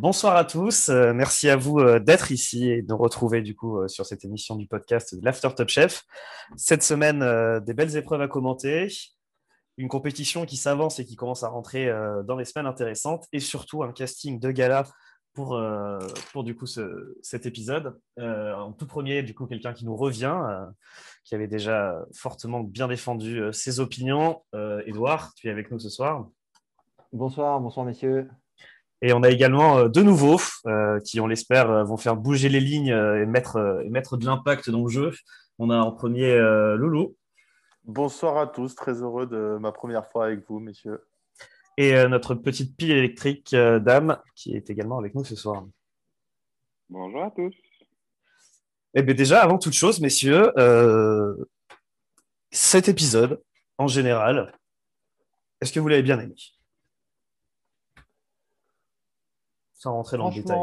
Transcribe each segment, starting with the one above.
bonsoir à tous. Euh, merci à vous euh, d'être ici et de nous retrouver du coup sur cette émission du podcast de l'After Top Chef. Cette semaine, des belles épreuves à commenter, une compétition qui s'avance et qui commence à rentrer dans les semaines intéressantes et surtout un casting de gala pour, pour du coup cet épisode. en tout premier, du coup, quelqu'un qui nous revient, qui avait déjà fortement bien défendu ses opinions. Edouard, tu es avec nous ce soir. Bonsoir, bonsoir messieurs. Et on a également euh, deux nouveaux euh, qui, on l'espère, euh, vont faire bouger les lignes et mettre, et mettre de l'impact dans le jeu. On a en premier Loulou. Bonsoir à tous, très heureux de ma première fois avec vous, messieurs. Et notre petite pile électrique Dame, qui est également avec nous ce soir. Bonjour à tous. Eh bien déjà, avant toute chose, messieurs, cet épisode, en général, est-ce que vous l'avez bien aimé? Sans rentrer dans le détail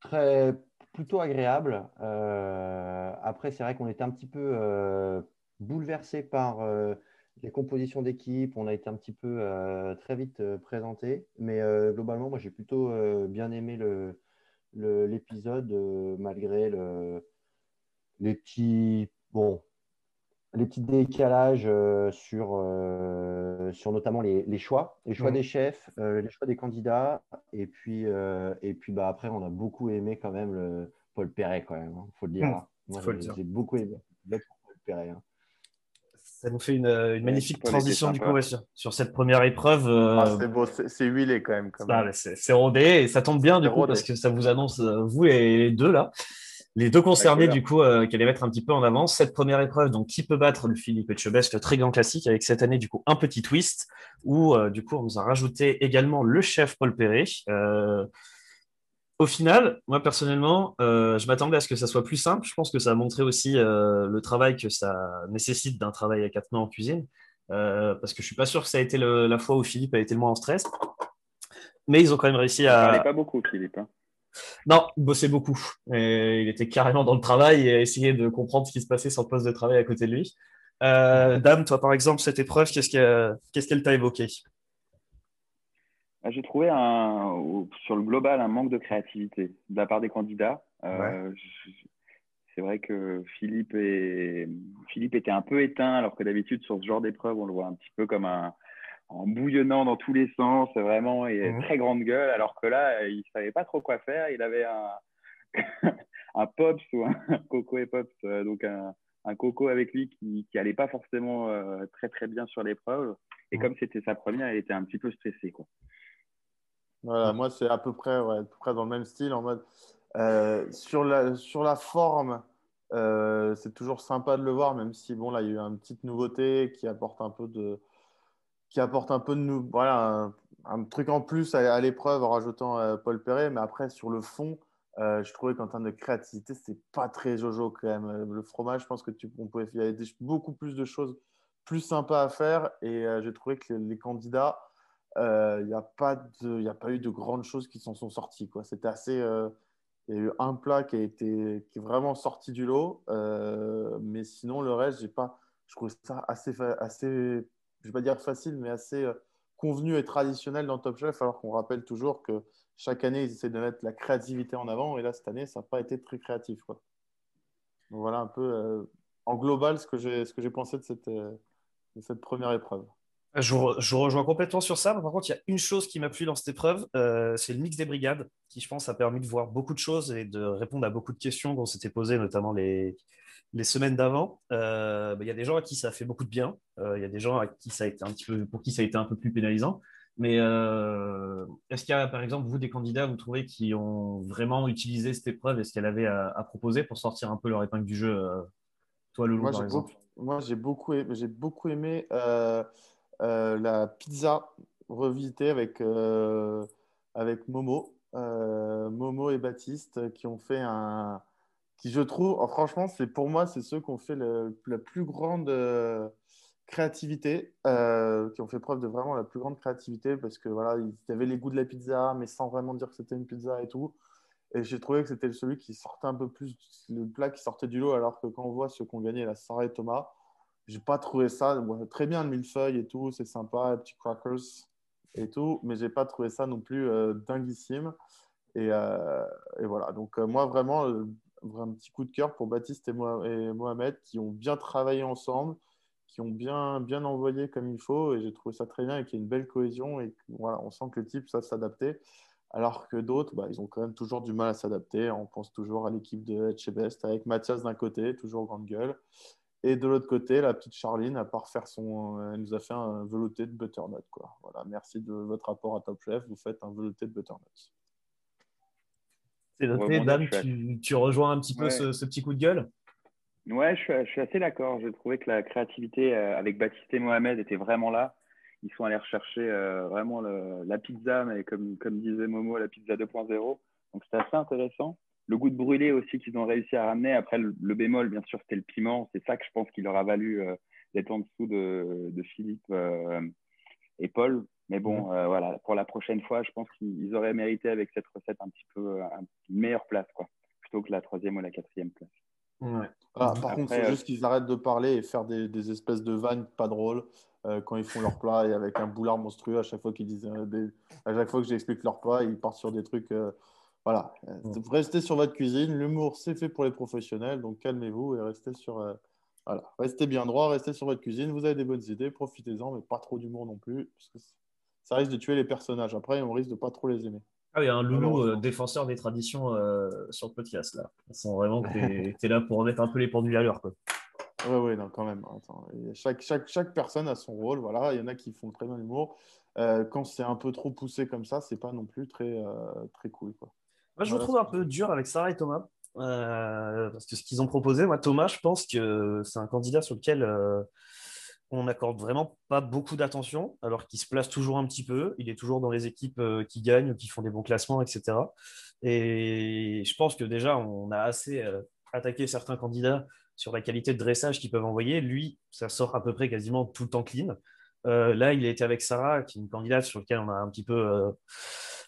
Très, plutôt agréable. Euh, après, c'est vrai qu'on était un petit peu euh, bouleversé par euh, les compositions d'équipe. On a été un petit peu très vite présenté. Mais globalement, moi, j'ai plutôt bien aimé l'épisode, malgré le, les petits. Bon, les petits décalages euh, sur, euh, sur notamment les, choix, les choix des chefs, euh, les choix des candidats. Et puis, et puis bah, après, on a beaucoup aimé quand même le Paul Perret, quand même, il hein, faut le dire. Hein. Moi, j'ai beaucoup aimé Paul Perret. Hein. Ça nous fait une, magnifique transition du coup sur, cette première épreuve. Ah, c'est beau, c'est huilé quand même. C'est rodé et ça tombe bien du coup parce que ça vous annonce, vous et les deux là, les deux concernés, du coup, euh, qui allaient mettre un petit peu en avant. Cette première épreuve, donc, qui peut battre le Philippe Etchebest, le très grand classique, avec cette année, du coup, un petit twist, où, euh, du coup, on nous a rajouté également le chef Paul Perret. Euh, au final, moi, personnellement, je m'attendais à ce que ça soit plus simple. Je pense que ça a montré aussi le travail que ça nécessite d'un travail à quatre mains en cuisine. parce que je suis pas sûr que ça a été la fois où Philippe a été le moins en stress. Mais ils ont quand même réussi à. Il parlait pas beaucoup, Philippe. Hein. Non, il bossait beaucoup. il était carrément dans le travail et a essayé de comprendre ce qui se passait sur le poste de travail à côté de lui. Euh, Dame, toi, par exemple, cette épreuve, qu'est-ce qu'elle t'a évoqué? Ah, J'ai trouvé un, sur le global un manque de créativité de la part des candidats. Euh, c'est vrai que Philippe, Philippe était un peu éteint, alors que d'habitude, sur ce genre d'épreuve, on le voit un petit peu comme un, en bouillonnant dans tous les sens, vraiment, et mmh. très grande gueule, alors que là, il savait pas trop quoi faire. Il avait un, un Pops ou un Coco et Pops, euh, donc un, un, Coco avec lui qui, qui allait pas forcément euh, très très bien sur l'épreuve. Et mmh. comme c'était sa première, il était un petit peu stressé, quoi. Voilà, moi c'est à peu près, ouais, à peu près dans le même style, en mode euh, sur la sur la forme. c'est toujours sympa de le voir, même si bon là il y a eu une petite nouveauté qui apporte un peu de, qui apporte un peu de nous, voilà, un, truc en plus à, l'épreuve en rajoutant euh, Paul Perret. Mais après, sur le fond, euh, je trouvais qu'en termes de créativité, c'était pas très jojo quand même. Le fromage, je pense que tu, on pouvait, il y beaucoup plus de choses plus sympas à faire. Et euh, j'ai trouvé que les, candidats, il n'y a, pas de, a pas eu de grandes choses qui s'en sont sorties. C'était assez. il y a eu un plat qui, a été, qui est vraiment sorti du lot. mais sinon, le reste, j'ai pas, je trouve ça assez, assez je ne vais pas dire facile, mais assez euh, convenu et traditionnel dans Top Chef, alors qu'on rappelle toujours que chaque année, ils essaient de mettre la créativité en avant. Et là, cette année, ça n'a pas été très créatif. Donc voilà un peu euh, en global ce que j'ai pensé de cette, euh, de cette première épreuve. Je vous, je rejoins complètement sur ça. Par contre, il y a une chose qui m'a plu dans cette épreuve, c'est le mix des brigades, qui je pense a permis de voir beaucoup de choses et de répondre à beaucoup de questions qu'on s'était posées, notamment les, les semaines d'avant, euh, bah, il y a des gens à qui ça a fait beaucoup de bien. Euh, il y a des gens à qui ça a été un petit peu, pour qui ça a été un peu plus pénalisant. Mais euh, est-ce qu'il y a, par exemple, vous, des candidats, vous trouvez, qui ont vraiment utilisé cette épreuve et ce qu'elle avait à, proposer pour sortir un peu leur épingle du jeu Toi, Loulou, par exemple? moi, j'ai beaucoup, j'ai beaucoup aimé la pizza revisitée avec, avec Momo. Momo et Baptiste qui ont fait un, qui je trouve, oh, franchement, c'est pour moi, c'est ceux qui ont fait la plus grande euh, créativité, euh, qui ont fait preuve de vraiment la plus grande créativité parce que voilà, ils avaient les goûts de la pizza, mais sans vraiment dire que c'était une pizza et tout. Et j'ai trouvé que c'était celui qui sortait un peu plus, le plat qui sortait du lot, alors que quand on voit ceux qui ont gagné, la Sarah et Thomas, j'ai pas trouvé ça. très bien le millefeuille et tout, c'est sympa, les petits crackers et tout, mais j'ai pas trouvé ça non plus euh, dinguissime. Et, voilà. Donc, moi, vraiment, un petit coup de cœur pour Baptiste et, Mohamed qui ont bien travaillé ensemble, qui ont bien, bien envoyé comme il faut. Et j'ai trouvé ça très bien et qu'il y a une belle cohésion. Et voilà, on sent que le type ça s'adapter. Alors que d'autres, bah, ils ont quand même toujours du mal à s'adapter. On pense toujours à l'équipe de Best avec Mathias d'un côté, toujours grande gueule. Et de l'autre côté, la petite Charline, à part faire son. Elle nous a fait un velouté de butternut. Quoi. Voilà, merci de votre rapport à Top Chef. Vous faites un velouté de butternut. C'est noté. Dame, tu, rejoins un petit peu ce, petit coup de gueule? Ouais, je suis, assez d'accord. J'ai trouvé que la créativité euh, avec Baptiste et Mohamed était vraiment là. Ils sont allés rechercher euh, vraiment la pizza, mais comme, comme disait Momo, la pizza 2.0. Donc c'était assez intéressant. Le goût de brûlé aussi qu'ils ont réussi à ramener. Après, le, bémol, bien sûr, c'était le piment. C'est ça que je pense qu'il leur a valu euh, d'être en dessous de, de Philippe et Paul. Mais bon, mhm. euh, voilà, pour la prochaine fois, je pense qu'ils auraient mérité avec cette recette un petit peu euh, une meilleure place, quoi, plutôt que la troisième ou la quatrième place. Ah, par contre, il faut euh, juste qu'ils arrêtent de parler et faire des, espèces de vannes pas drôles quand ils font leur plat et avec un boulard monstrueux à chaque fois qu'ils disent à chaque fois que j'explique leur plat, ils partent sur des trucs. voilà, restez sur votre cuisine. L'humour, c'est fait pour les professionnels, donc calmez-vous et restez sur. voilà, restez bien droit, restez sur votre cuisine. Vous avez des bonnes idées, profitez-en, mais pas trop d'humour non plus, parce que ça risque de tuer les personnages. Après, on risque de pas trop les aimer. Ah, il y a un loulou euh, défenseur des traditions euh, sur le podcast là. On sent vraiment que tu es, là pour mettre un peu les pendules à l'heure. Oui, oui, non, quand même. chaque, chaque, chaque, personne a son rôle. Voilà, il y en a qui font très bien l'humour. Euh, quand c'est un peu trop poussé comme ça, c'est pas non plus très, très cool. Quoi. Moi, je vous trouve un peu dur avec Sarah et Thomas. parce que ce qu'ils ont proposé, moi, Thomas, je pense que c'est un candidat sur lequel on n'accorde vraiment pas beaucoup d'attention, alors qu'il se place toujours un petit peu. Il est toujours dans les équipes euh, qui gagnent, qui font des bons classements, etc. Et je pense que déjà, on a assez euh, attaqué certains candidats sur la qualité de dressage qu'ils peuvent envoyer. Lui, ça sort à peu près quasiment tout le temps clean. Euh, là, il a été avec Sarah, qui est une candidate sur laquelle on a un petit peu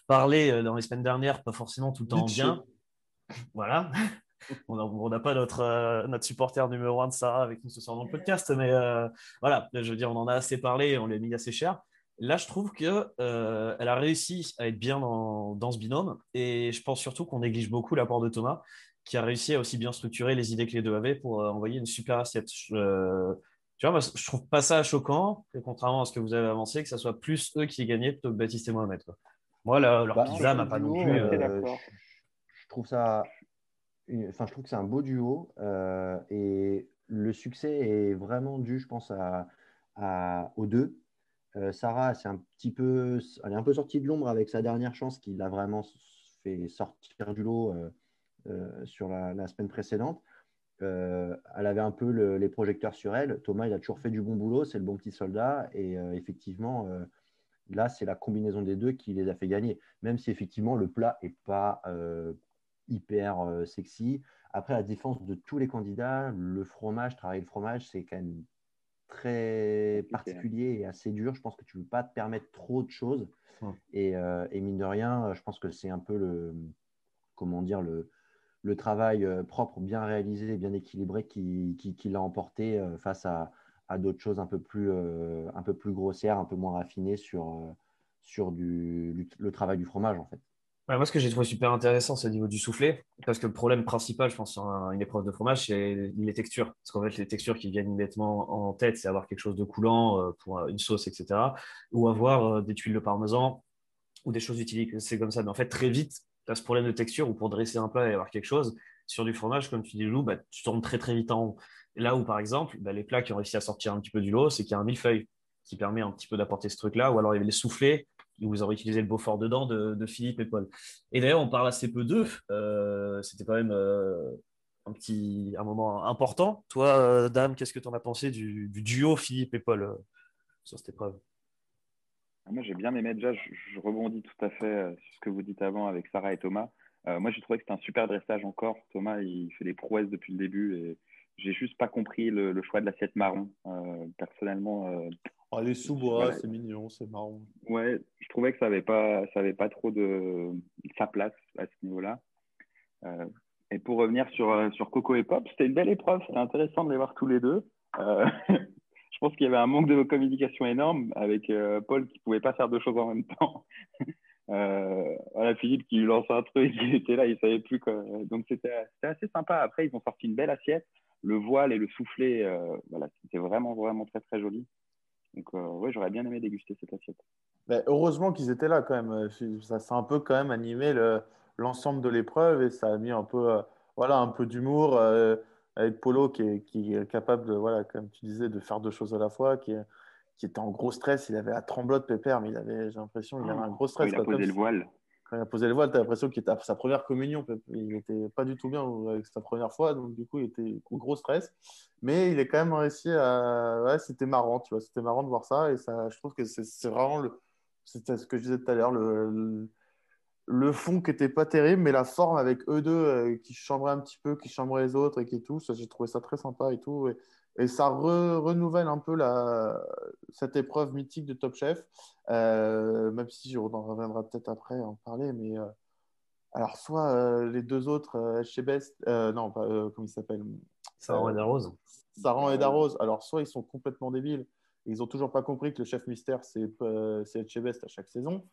parlé dans les semaines dernières, pas forcément tout le temps bien. Voilà on n'a pas notre, euh, notre supporter numéro un de Sarah avec nous ce soir dans le podcast, mais euh, voilà, je veux dire, on en a assez parlé, on l'a mis assez cher. Là, je trouve qu'elle euh, a réussi à être bien dans, ce binôme, et je pense surtout qu'on néglige beaucoup l'apport de Thomas, qui a réussi à aussi bien structurer les idées que les deux avaient pour envoyer une super assiette. tu vois, moi, je trouve pas ça choquant, contrairement à ce que vous avez avancé, que ce soit plus eux qui aient gagné plutôt que Baptiste et Mohamed. Moi, leur bah, pizza m'a pas non plus. je trouve ça enfin, je trouve que c'est un beau duo euh, et le succès est vraiment dû, je pense, à, aux deux. Euh, Sarah, c'est un petit peu, elle est un peu sortie de l'ombre avec sa dernière chance qui l'a vraiment fait sortir du lot euh, sur la, semaine précédente. elle avait un peu les projecteurs sur elle. Thomas, il a toujours fait du bon boulot, c'est le bon petit soldat. Et effectivement, là, c'est la combinaison des deux qui les a fait gagner. Même si effectivement, le plat n'est pas hyper sexy. Après, la défense de tous les candidats, le fromage, travailler le fromage, c'est quand même très particulier et assez dur. Je pense que tu ne peux pas te permettre trop de choses. Et, euh, et, mine de rien, je pense que c'est un peu le, comment dire, le, le travail propre, bien réalisé, bien équilibré qui, qui, l'a emporté face à, à d'autres choses un peu, plus, un peu plus grossières, un peu moins raffinées sur, sur du, le travail du fromage en fait moi, ce que j'ai trouvé super intéressant, c'est au niveau du soufflet, parce que le problème principal, je pense, sur une épreuve de fromage, c'est les textures. Parce qu'en fait, les textures qui viennent immédiatement en tête, c'est avoir quelque chose de coulant euh, pour une sauce, etc., ou avoir euh, des tuiles de parmesan ou des choses utilisées, c'est comme ça. Mais en fait, très vite, tu as ce problème de texture où pour dresser un plat et avoir quelque chose, sur du fromage, comme tu dis, Lou, bah, tu tournes très très vite en haut. là où, par exemple, bah, les plats qui ont réussi à sortir un petit peu du lot, c'est qu'il y a un millefeuille qui permet un petit peu d'apporter ce truc-là, ou alors il y avait les soufflets vous aurez utilisé le Beaufort dedans de, Philippe et Paul. Et d'ailleurs, on parle assez peu d'eux. Euh, c'était quand même euh, un petit un moment important. Toi, euh, Dame, qu'est-ce que tu en as pensé du, duo Philippe et Paul sur cette épreuve? Ah, Moi, j'ai bien aimé déjà. Je, rebondis tout à fait sur ce que vous dites avant avec Sarah et Thomas. moi, j'ai trouvé que c'était un super dressage encore. Thomas, il fait des prouesses depuis le début et j'ai juste pas compris le choix de l'assiette marron. personnellement, Oh, les sous-bois, c'est mignon, c'est marrant. Ouais, je trouvais que ça n'avait pas, ça avait pas trop de sa place à ce niveau-là. Euh, et pour revenir sur, euh, sur Coco et Pop, c'était une belle épreuve, c'était intéressant de les voir tous les deux. Euh, je pense qu'il y avait un manque de communication énorme avec Paul qui ne pouvait pas faire deux choses en même temps. voilà, Philippe qui lui lance un truc, il était là, il savait plus quoi. Donc c'était assez sympa. Après, ils ont sorti une belle assiette. Le voile et le soufflet, voilà, c'était vraiment, vraiment très, très joli. Donc, ouais, j'aurais bien aimé déguster cette assiette. Mais heureusement qu'ils étaient là quand même. Ça s'est un peu quand même animé l'ensemble de l'épreuve et ça a mis un peu, voilà, un peu d'humour avec Polo qui est, qui est, capable, de, voilà, comme tu disais, de faire deux choses à la fois, qui, qui était en gros stress. Il avait la tremblote, Pépère, mais il avait, j'ai l'impression, qu'il avait un gros stress. Il a posé le voile. Il a posé le voile, tu as l'impression qu'il était à sa première communion. Il n'était pas du tout bien avec sa première fois, donc du coup, il était en gros stress. Mais il est quand même réussi à. Ouais, c'était marrant, tu vois, c'était marrant de voir ça. Et ça, je trouve que c'est vraiment. C'était ce que je disais tout à l'heure, le le fond qui était pas terrible, mais la forme avec eux deux euh, qui chambraient un petit peu, qui chambraient les autres et qui tout, j'ai trouvé ça très sympa et tout. Ça renouvelle un peu la, cette épreuve mythique de Top Chef, euh, même si on en reviendra peut-être après en parler. Mais euh, alors, soit les deux autres, chez Best, non, pas, comment ils s'appellent Saran et Darose. Saran et Darose. Alors, soit ils sont complètement débiles ils n'ont toujours pas compris que le chef mystère, c'est euh, Etchebest à chaque saison.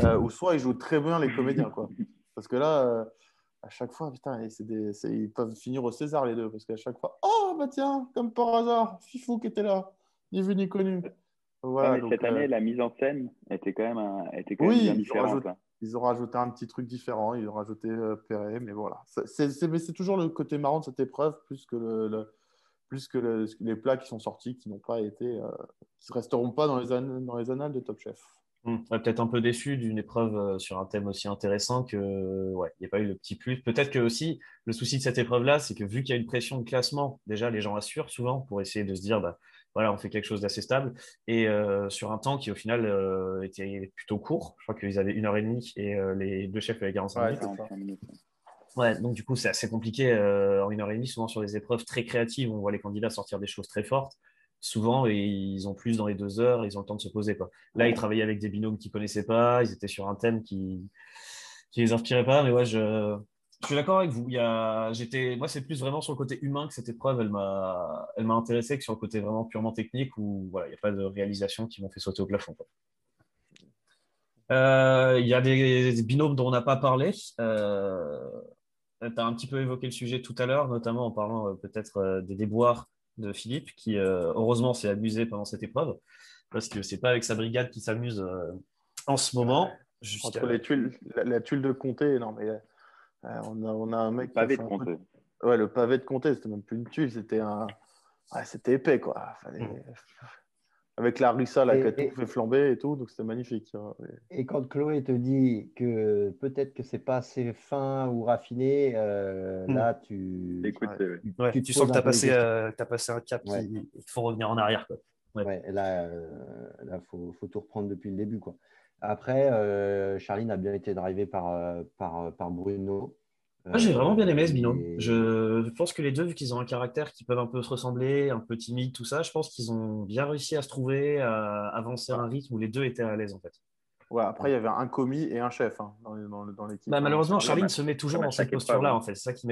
Euh, ou soit ils jouent très bien les comédiens. Quoi. Parce que là, euh, à chaque fois, putain, ils peuvent finir au César les deux. Parce qu'à chaque fois, oh, bah tiens, comme par hasard, Fifou qui était là, ni vu ni connu. Voilà, cette année, la mise en scène était quand même, était quand même bien différente. Ils ont rajouté un petit truc différent, ils ont rajouté Perret, mais voilà. C'est toujours le côté marrant de cette épreuve, plus que le plus que les plats qui sont sortis, qui n'ont pas été, euh, qui resteront pas dans les, dans les annales de Top Chef. Hum, peut-être un peu déçu d'une épreuve euh, sur un thème aussi intéressant que ouais, il n'y a pas eu le petit plus. Peut-être que aussi le souci de cette épreuve-là, c'est que vu qu'il y a une pression de classement, déjà les gens assurent souvent pour essayer de se dire bah, voilà, on fait quelque chose d'assez stable. Et euh, sur un temps qui au final était plutôt court, je crois qu'ils avaient une heure et demie et les deux chefs avaient 45 minutes. Ouais, donc du coup, c'est assez compliqué euh, en une heure et demie, souvent sur des épreuves très créatives, on voit les candidats sortir des choses très fortes. Souvent, et ils ont plus dans les deux heures, ils ont le temps de se poser. Quoi. Là, ils travaillaient avec des binômes qu'ils ne connaissaient pas, ils étaient sur un thème qui ne les inspirait pas. Mais ouais, je, je suis d'accord avec vous. Il y a, j'étais, moi, c'est plus vraiment sur le côté humain que cette épreuve, elle m'a, elle m'a intéressé que sur le côté vraiment purement technique où voilà, il n'y a pas de réalisation qui m'ont fait sauter au plafond. Euh, il y a des, binômes dont on n'a pas parlé. Euh, euh, tu as un petit peu évoqué le sujet tout à l'heure, notamment en parlant euh, peut-être euh, des déboires de Philippe, qui heureusement s'est amusé pendant cette épreuve, parce que c'est pas avec sa brigade qui s'amuse en ce moment. Entre les tuiles, la, tuile de Comté, non mais on, a, on a un mec. Le pavé de Comté. Ouais, le pavé de Comté, c'était même plus une tuile, c'était un. c'était épais quoi. Fallait... Mm. Avec la Rissa là, qui a tout fait flamber et tout, donc c'était magnifique. Hein. Et quand Chloé te dit que peut-être que c'est pas assez fin ou raffiné, euh, hmm. là tu. Écoute, tu, sens que tu as, passé, euh, as passé un cap, il faut revenir en arrière. Quoi. Ouais. là, il euh, faut, faut, tout reprendre depuis le début. Quoi. Après, Charline a bien été drivée par, par, par Bruno. Moi, j'ai vraiment bien aimé ce binôme. Je pense que les deux, vu qu'ils ont un caractère qui peuvent un peu se ressembler, un peu timide, tout ça, je pense qu'ils ont bien réussi à se trouver, à avancer à un rythme où les deux étaient à l'aise, en fait. Ouais, après, il y avait un commis et un chef hein, dans, dans, l'équipe. Bah, malheureusement, Charline se met toujours dans cette posture-là, en fait. C'est ça qui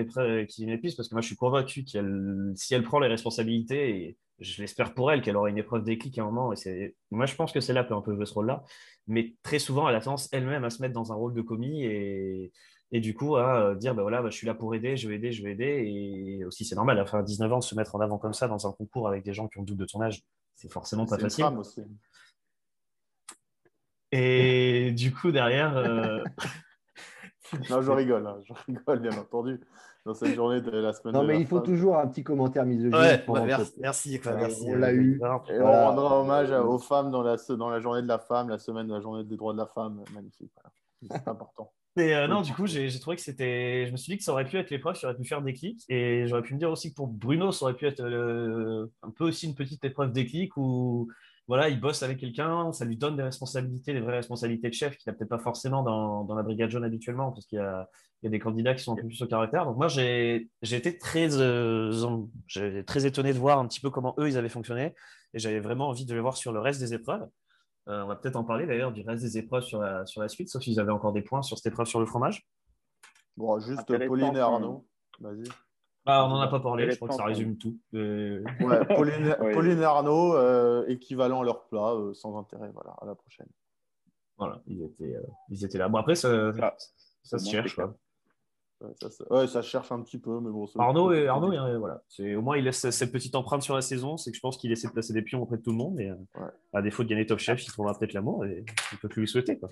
m'épuise, parce que moi, je suis convaincu qu'elle, si elle prend les responsabilités, et je l'espère pour elle, qu'elle aura une épreuve déclic à un moment. Et moi, je pense que c'est là peut un peu jouer ce rôle-là. Mais très souvent, elle a tendance elle-même à se mettre dans un rôle de commis et et du coup à euh, dire bah voilà bah, je suis là pour aider je vais aider je vais aider. Et aussi c'est normal à faire 19 ans de se mettre en avant comme ça dans un concours avec des gens qui ont le double de ton âge c'est forcément pas facile. aussi. et du coup derrière euh, non je rigole hein, je rigole bien entendu. Dans cette journée de la semaine non mais il faut toujours un petit commentaire misogyne ouais, merci, merci, merci, on l'a eu. et on rendra hommage aux femmes dans la, dans la journée de la femme la semaine de la journée des droits de la femme. Magnifique c'est important mais euh, non, du coup, j'ai trouvé que c'était. Je me suis dit que ça aurait pu être l'épreuve, ça aurait pu faire des clics. Et j'aurais pu me dire aussi que pour Bruno, ça aurait pu être euh, un peu aussi une petite épreuve des clics où voilà, il bosse avec quelqu'un, ça lui donne des responsabilités, des vraies responsabilités de chef qu'il n'a peut-être pas forcément dans, dans, la brigade jaune habituellement, parce qu'il y, y a, des candidats qui sont un peu plus au caractère. Donc moi, j'ai été très, euh, très étonné de voir un petit peu comment eux, ils avaient fonctionné. Et j'avais vraiment envie de les voir sur le reste des épreuves. Euh, on va peut-être en parler d'ailleurs du reste des épreuves sur la, sur la suite, sauf si vous avez encore des points sur cette épreuve sur le fromage. Bon, juste Pauline et Arnaud. Vas-y. Ah, on n'en a pas parlé, je crois que ça résume tout. Ouais, Pauline, et Arnaud, euh, équivalent à leur plat, euh, sans intérêt. Voilà, à la prochaine. Voilà, ils étaient, ils étaient là. Bon, après, ça, ça, se cherche. Quoi. Ouais, ça, cherche un petit peu, mais bon. Arnaud, et, Arnaud voilà. au moins, il laisse cette petite empreinte sur la saison. C'est que je pense qu'il essaie de placer des pions auprès de tout le monde. Et à défaut de gagner Top Chef, il trouvera peut-être l'amour et il peut plus lui souhaiter. Quoi.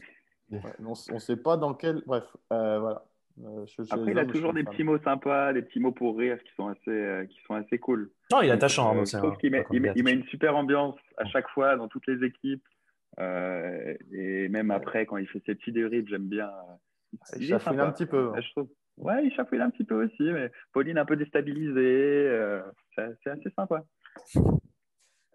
on ne sait pas dans quel. Bref, voilà. Euh, Après, il a toujours des petits mots sympas, des petits mots pour rire qui sont assez, euh, qui sont assez cool. Non, il est attachant. Euh, je trouve qu'il met, il met, une super ambiance à chaque fois dans toutes les équipes. et même après, quand il fait ses petits dérives, j'aime bien. Il, il chafouine un petit peu. Hein. Je trouve. Ouais, il chafouine un petit peu aussi, mais Pauline un peu déstabilisée. c'est assez sympa.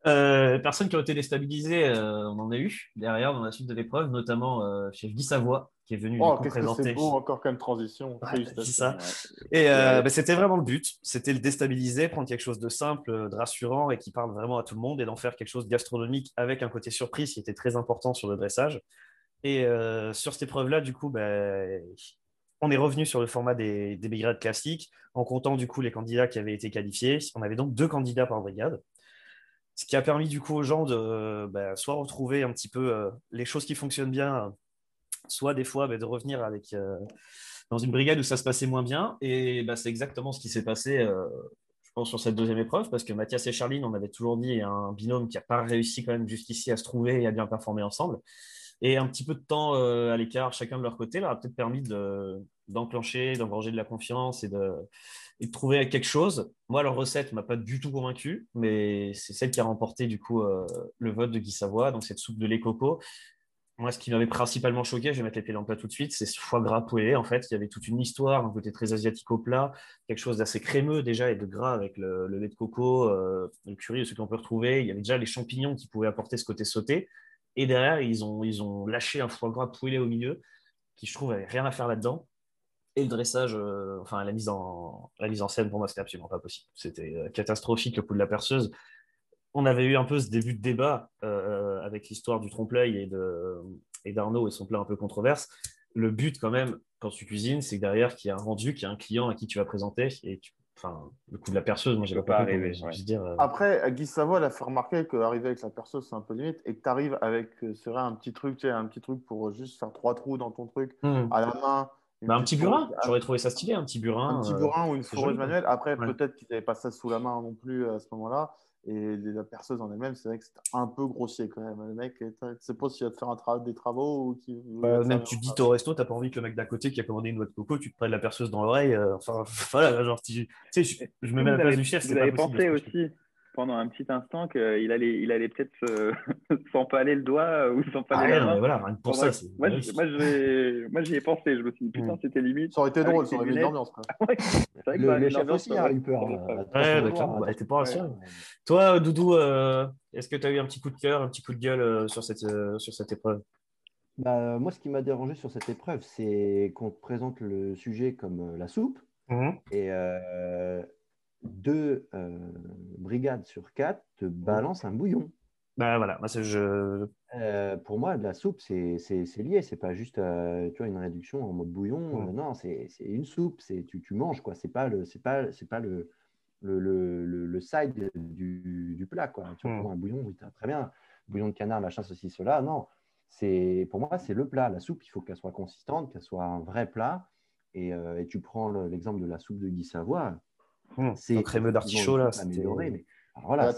Euh, personnes qui ont été déstabilisées, euh, on en a eu derrière dans la suite de l'épreuve, notamment euh, chez Guy Savoie, qui est venu oh, présenter. C'est beau encore comme transition. c'est ça. Et bah, c'était vraiment le but. C'était le déstabiliser, prendre quelque chose de simple, de rassurant et qui parle vraiment à tout le monde et d'en faire quelque chose de gastronomique avec un côté surprise qui était très important sur le dressage. Et sur cette épreuve-là, du coup, bah, on est revenu sur le format des, des brigades classiques en comptant du coup les candidats qui avaient été qualifiés. On avait donc deux candidats par brigade. Ce qui a permis du coup aux gens de bah, soit retrouver un petit peu euh, les choses qui fonctionnent bien, soit des fois bah, de revenir euh, dans une brigade où ça se passait moins bien. Et bah, c'est exactement ce qui s'est passé, euh, je pense, sur cette deuxième épreuve, parce que Mathias et Charline, on avait toujours dit, un binôme qui n'a pas réussi quand même jusqu'ici à se trouver et à bien performer ensemble. Et un petit peu de temps à l'écart, chacun de leur côté, leur a peut-être permis d'enclencher, d'engranger de la confiance et de, trouver quelque chose. Moi, leur recette m'a pas du tout convaincu, mais c'est celle qui a remporté du coup euh, le vote de Guy Savoie, donc cette soupe de lait coco. Moi, ce qui m'avait principalement choqué, je vais mettre les pieds dans le plat tout de suite, c'est ce foie gras poêlé. En fait, il y avait toute une histoire, un côté très asiatique au plat, quelque chose d'assez crémeux déjà et de gras avec le, lait de coco, euh, le curry, ce qu'on peut retrouver. Il y avait déjà les champignons qui pouvaient apporter ce côté sauté. Et derrière, ils ont, ils ont lâché un foie gras poêlé au milieu, qui je trouve n'avait rien à faire là-dedans. Et le dressage, euh, enfin la mise, en, la mise en scène, pour moi, c'était absolument pas possible. C'était euh, catastrophique le coup de la perceuse. On avait eu un peu ce début de débat euh, avec l'histoire du trompe-l'œil et, d'Arnaud et son plat un peu controverse. Le but, quand même, quand tu cuisines, c'est que derrière, qu'il y a un rendu, qu'il y a un client à qui tu vas présenter. Enfin, le coup de la perceuse, moi, j'ai pas, pas arrivé. Dire, Après, Guy Savoie, elle a fait remarquer qu'arriver avec la perceuse, c'est un peu limite, et que tu arrives avec, c'est vrai, un petit truc, tu sais, un petit truc pour juste faire trois trous dans ton truc mmh. à la main bah, un petit burin, j'aurais trouvé ça stylé, un petit burin. Un petit burin ou une fourreuse manuelle. Après, peut-être qu'ils n'avaient pas ça sous la main non plus à ce moment-là. Et la perceuse en elle-même, c'est vrai que c'était un peu grossier quand même. Le mec, tu sais pas s'il va te faire un des travaux ou qui. Bah, même tu te dis au resto, t'as pas envie que le mec d'à côté qui a commandé une noix de coco, tu te prennes la perceuse dans l'oreille. Euh, enfin, voilà, genre, tu sais, je, me mets à la place du chef. Vous avez pensé aussi pendant un petit instant qu'il allait, il allait peut-être s'empaler le doigt ou s'empaler ah, la main. voilà, pour ça. Moi, moi, j'y ai pensé. Je me suis dit, putain, mm. c'était limite. Ça aurait été drôle, ça aurait mis l'ambiance. ouais, vrai que le, le chef aussi a eu peur. Ouais, d'accord. Bah, t'es pas rassuré. Toi, Doudou, euh, est-ce que tu as eu un petit coup de cœur, un petit coup de gueule euh, sur, cette, euh, sur cette épreuve? Bah, Moi, ce qui m'a dérangé sur cette épreuve, c'est qu'on te présente le sujet comme la soupe. Mmh. Et deux euh, brigades sur quatre te balancent un bouillon. Bah voilà, moi, je... Euh, pour moi, de la soupe, c'est lié. C'est pas juste euh, tu vois, une réduction en mode bouillon. non, c'est une soupe. Tu, tu manges, quoi. C'est pas le, pas, pas le, le, le, le side du, du, plat, quoi. Tu vois, un bouillon, oui, très bien. Bouillon de canard, machin, ceci, cela. Non, pour moi, c'est le plat. La soupe, il faut qu'elle soit consistante, qu'elle soit un vrai plat. Et, et tu prends l'exemple de la soupe de Guy Savoie Mmh, c'est crémeux d'artichaut là, c'est mais voilà,